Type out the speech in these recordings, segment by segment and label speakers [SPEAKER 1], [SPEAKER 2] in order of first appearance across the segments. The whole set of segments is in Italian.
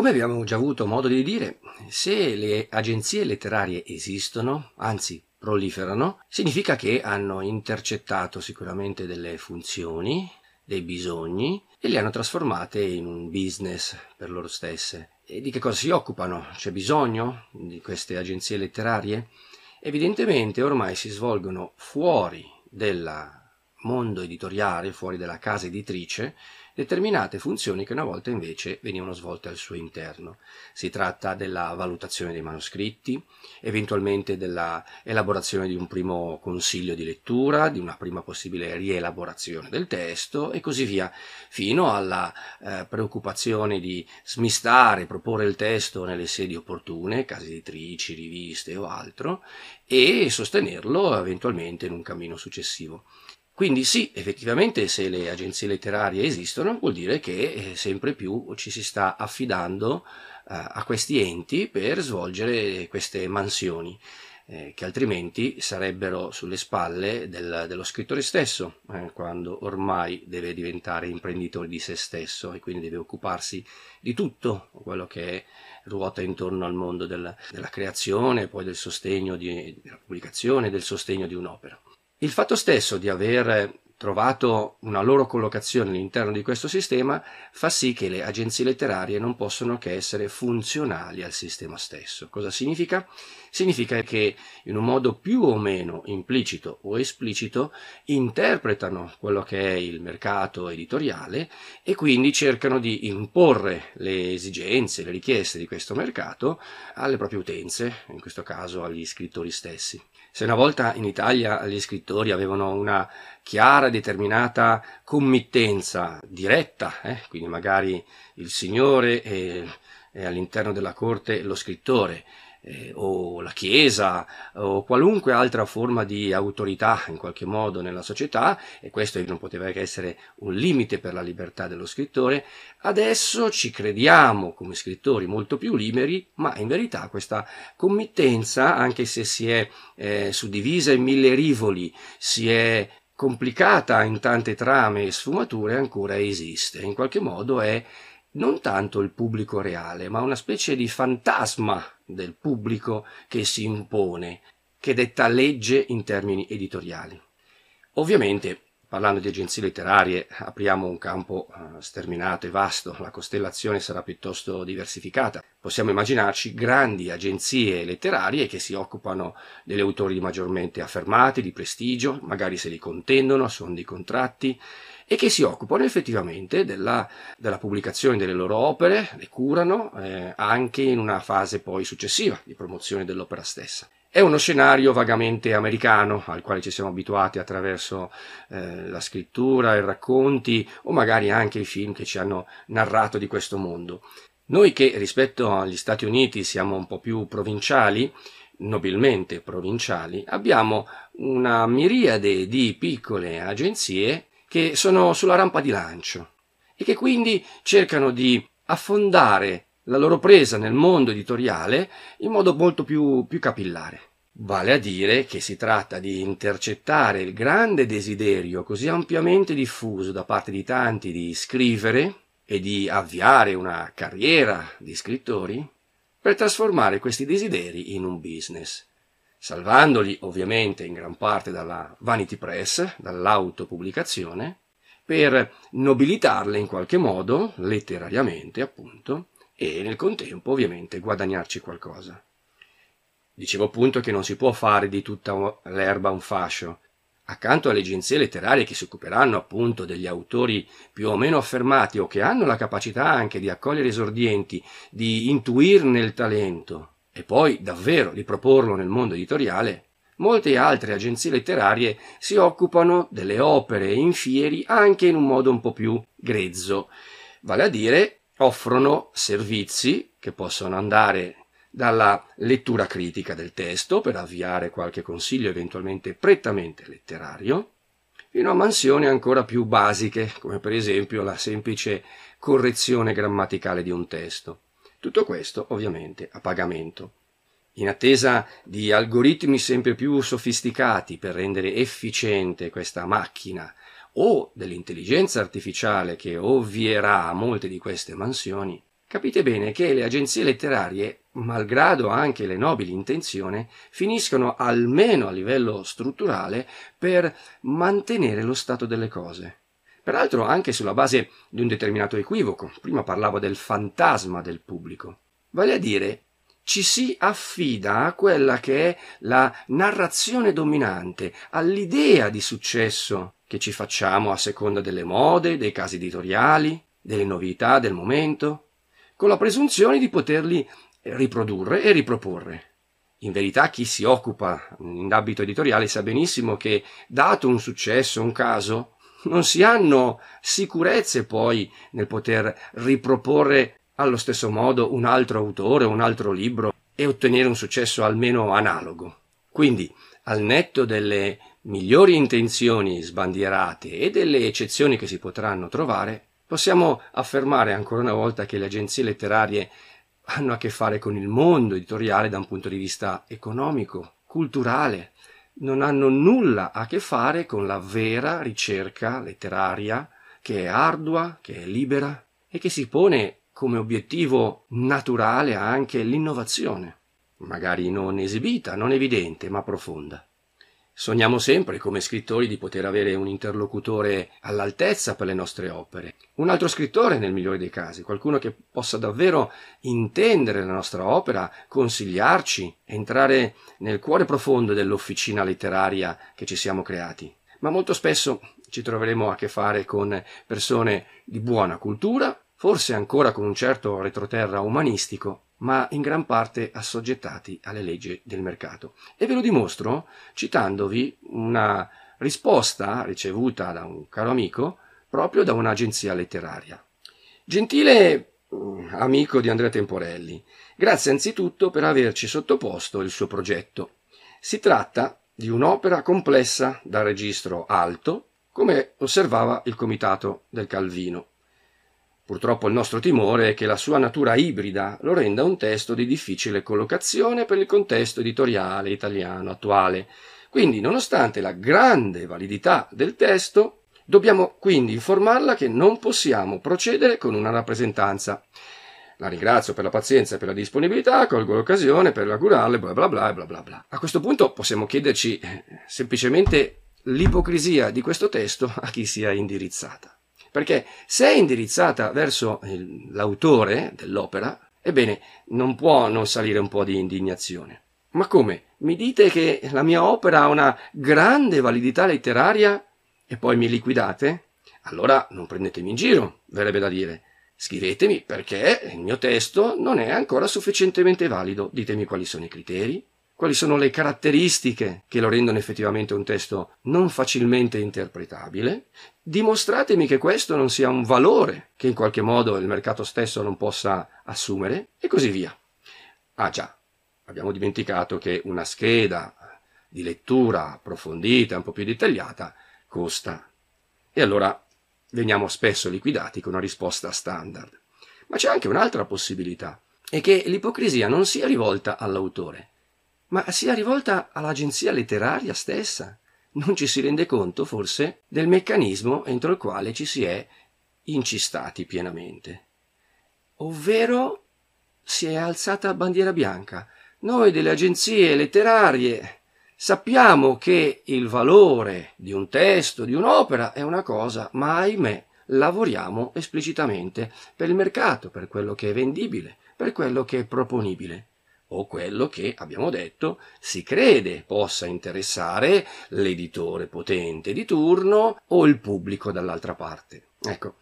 [SPEAKER 1] Come abbiamo già avuto modo di dire, se le agenzie letterarie esistono, anzi proliferano, significa che hanno intercettato sicuramente delle funzioni, dei bisogni e li hanno trasformate in un business per loro stesse. E di che cosa si occupano? C'è bisogno di queste agenzie letterarie? Evidentemente ormai si svolgono fuori del mondo editoriale, fuori dalla casa editrice, determinate funzioni che una volta invece venivano svolte al suo interno. Si tratta della valutazione dei manoscritti, eventualmente della elaborazione di un primo consiglio di lettura, di una prima possibile rielaborazione del testo e così via, fino alla eh, preoccupazione di smistare, proporre il testo nelle sedi opportune, case editrici, riviste o altro, e sostenerlo eventualmente in un cammino successivo. Quindi sì, effettivamente se le agenzie letterarie esistono vuol dire che eh, sempre più ci si sta affidando eh, a questi enti per svolgere queste mansioni. Eh, che altrimenti sarebbero sulle spalle del, dello scrittore stesso, eh, quando ormai deve diventare imprenditore di se stesso e quindi deve occuparsi di tutto quello che ruota intorno al mondo del, della creazione, poi del sostegno di, della pubblicazione, del sostegno di un'opera. Il fatto stesso di aver trovato una loro collocazione all'interno di questo sistema fa sì che le agenzie letterarie non possono che essere funzionali al sistema stesso. Cosa significa? Significa che in un modo più o meno implicito o esplicito interpretano quello che è il mercato editoriale e quindi cercano di imporre le esigenze, le richieste di questo mercato alle proprie utenze, in questo caso agli scrittori stessi. Se una volta in Italia gli scrittori avevano una chiara e determinata committenza diretta, eh? quindi magari il signore e, e all'interno della corte lo scrittore, eh, o la Chiesa o qualunque altra forma di autorità in qualche modo nella società, e questo non poteva che essere un limite per la libertà dello scrittore, adesso ci crediamo come scrittori molto più liberi, ma in verità questa committenza, anche se si è eh, suddivisa in mille rivoli, si è complicata in tante trame e sfumature, ancora esiste. In qualche modo è non tanto il pubblico reale, ma una specie di fantasma del pubblico che si impone, che detta legge in termini editoriali. Ovviamente, parlando di agenzie letterarie, apriamo un campo uh, sterminato e vasto, la costellazione sarà piuttosto diversificata. Possiamo immaginarci grandi agenzie letterarie che si occupano degli autori maggiormente affermati, di prestigio, magari se li contendono, sono dei contratti, e che si occupano effettivamente della, della pubblicazione delle loro opere, le curano eh, anche in una fase poi successiva di promozione dell'opera stessa. È uno scenario vagamente americano al quale ci siamo abituati attraverso eh, la scrittura, i racconti o magari anche i film che ci hanno narrato di questo mondo. Noi che rispetto agli Stati Uniti siamo un po' più provinciali, nobilmente provinciali, abbiamo una miriade di piccole agenzie che sono sulla rampa di lancio e che quindi cercano di affondare la loro presa nel mondo editoriale in modo molto più, più capillare. Vale a dire che si tratta di intercettare il grande desiderio così ampiamente diffuso da parte di tanti di scrivere e di avviare una carriera di scrittori per trasformare questi desideri in un business salvandoli ovviamente in gran parte dalla vanity press, dall'autopubblicazione, per nobilitarle in qualche modo, letterariamente appunto, e nel contempo ovviamente guadagnarci qualcosa. Dicevo appunto che non si può fare di tutta l'erba un fascio. Accanto alle agenzie letterarie che si occuperanno appunto degli autori più o meno affermati o che hanno la capacità anche di accogliere esordienti, di intuirne il talento, e poi davvero di proporlo nel mondo editoriale, molte altre agenzie letterarie si occupano delle opere in fieri anche in un modo un po' più grezzo, vale a dire offrono servizi che possono andare dalla lettura critica del testo per avviare qualche consiglio eventualmente prettamente letterario, fino a mansioni ancora più basiche, come per esempio la semplice correzione grammaticale di un testo. Tutto questo ovviamente a pagamento. In attesa di algoritmi sempre più sofisticati per rendere efficiente questa macchina o dell'intelligenza artificiale che ovvierà a molte di queste mansioni, capite bene che le agenzie letterarie, malgrado anche le nobili intenzioni, finiscono almeno a livello strutturale per mantenere lo stato delle cose. Peraltro anche sulla base di un determinato equivoco. Prima parlavo del fantasma del pubblico. Vale a dire, ci si affida a quella che è la narrazione dominante, all'idea di successo che ci facciamo a seconda delle mode, dei casi editoriali, delle novità del momento, con la presunzione di poterli riprodurre e riproporre. In verità chi si occupa in ambito editoriale sa benissimo che, dato un successo, un caso, non si hanno sicurezze poi nel poter riproporre allo stesso modo un altro autore, un altro libro e ottenere un successo almeno analogo. Quindi, al netto delle migliori intenzioni sbandierate e delle eccezioni che si potranno trovare, possiamo affermare ancora una volta che le agenzie letterarie hanno a che fare con il mondo editoriale da un punto di vista economico, culturale, non hanno nulla a che fare con la vera ricerca letteraria che è ardua, che è libera e che si pone come obiettivo naturale anche l'innovazione, magari non esibita, non evidente, ma profonda. Sogniamo sempre come scrittori di poter avere un interlocutore all'altezza per le nostre opere, un altro scrittore nel migliore dei casi, qualcuno che possa davvero intendere la nostra opera, consigliarci, entrare nel cuore profondo dell'officina letteraria che ci siamo creati. Ma molto spesso ci troveremo a che fare con persone di buona cultura, forse ancora con un certo retroterra umanistico, ma in gran parte assoggettati alle leggi del mercato. E ve lo dimostro citandovi una risposta ricevuta da un caro amico proprio da un'agenzia letteraria. Gentile mm, amico di Andrea Temporelli, grazie anzitutto per averci sottoposto il suo progetto. Si tratta di un'opera complessa da registro alto, come osservava il comitato del Calvino. Purtroppo il nostro timore è che la sua natura ibrida lo renda un testo di difficile collocazione per il contesto editoriale italiano attuale. Quindi, nonostante la grande validità del testo, dobbiamo quindi informarla che non possiamo procedere con una rappresentanza. La ringrazio per la pazienza e per la disponibilità, colgo l'occasione per augurarle bla bla bla bla bla bla. A questo punto possiamo chiederci eh, semplicemente l'ipocrisia di questo testo a chi sia indirizzata. Perché se è indirizzata verso l'autore dell'opera, ebbene, non può non salire un po' di indignazione. Ma come? Mi dite che la mia opera ha una grande validità letteraria e poi mi liquidate? Allora non prendetemi in giro, verrebbe da dire. Scrivetemi perché il mio testo non è ancora sufficientemente valido. Ditemi quali sono i criteri, quali sono le caratteristiche che lo rendono effettivamente un testo non facilmente interpretabile, dimostratemi che questo non sia un valore che in qualche modo il mercato stesso non possa assumere e così via. Ah già, abbiamo dimenticato che una scheda di lettura approfondita, un po' più dettagliata, costa. E allora veniamo spesso liquidati con una risposta standard. Ma c'è anche un'altra possibilità, è che l'ipocrisia non sia rivolta all'autore, ma sia rivolta all'agenzia letteraria stessa. Non ci si rende conto, forse, del meccanismo entro il quale ci si è incistati pienamente. Ovvero si è alzata bandiera bianca. Noi delle agenzie letterarie sappiamo che il valore di un testo, di un'opera è una cosa, ma ahimè lavoriamo esplicitamente per il mercato, per quello che è vendibile, per quello che è proponibile o quello che, abbiamo detto, si crede possa interessare l'editore potente di turno o il pubblico dall'altra parte. Ecco,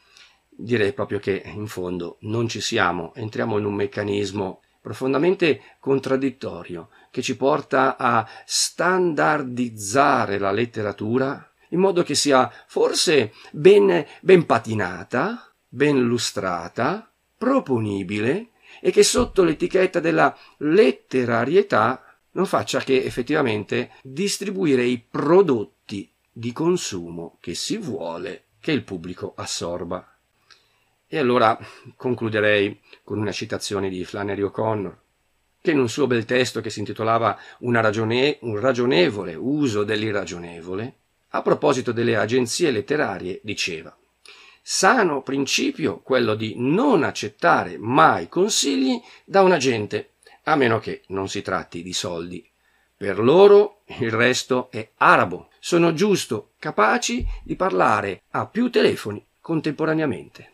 [SPEAKER 1] direi proprio che in fondo non ci siamo, entriamo in un meccanismo profondamente contraddittorio che ci porta a standardizzare la letteratura in modo che sia forse ben, ben patinata, ben lustrata, proponibile e che sotto l'etichetta della letterarietà non faccia che effettivamente distribuire i prodotti di consumo che si vuole che il pubblico assorba. E allora concluderei con una citazione di Flannery O'Connor, che in un suo bel testo che si intitolava ragione- Un ragionevole uso dell'irragionevole, a proposito delle agenzie letterarie, diceva sano principio quello di non accettare mai consigli da un agente, a meno che non si tratti di soldi. Per loro il resto è arabo. Sono giusto capaci di parlare a più telefoni contemporaneamente.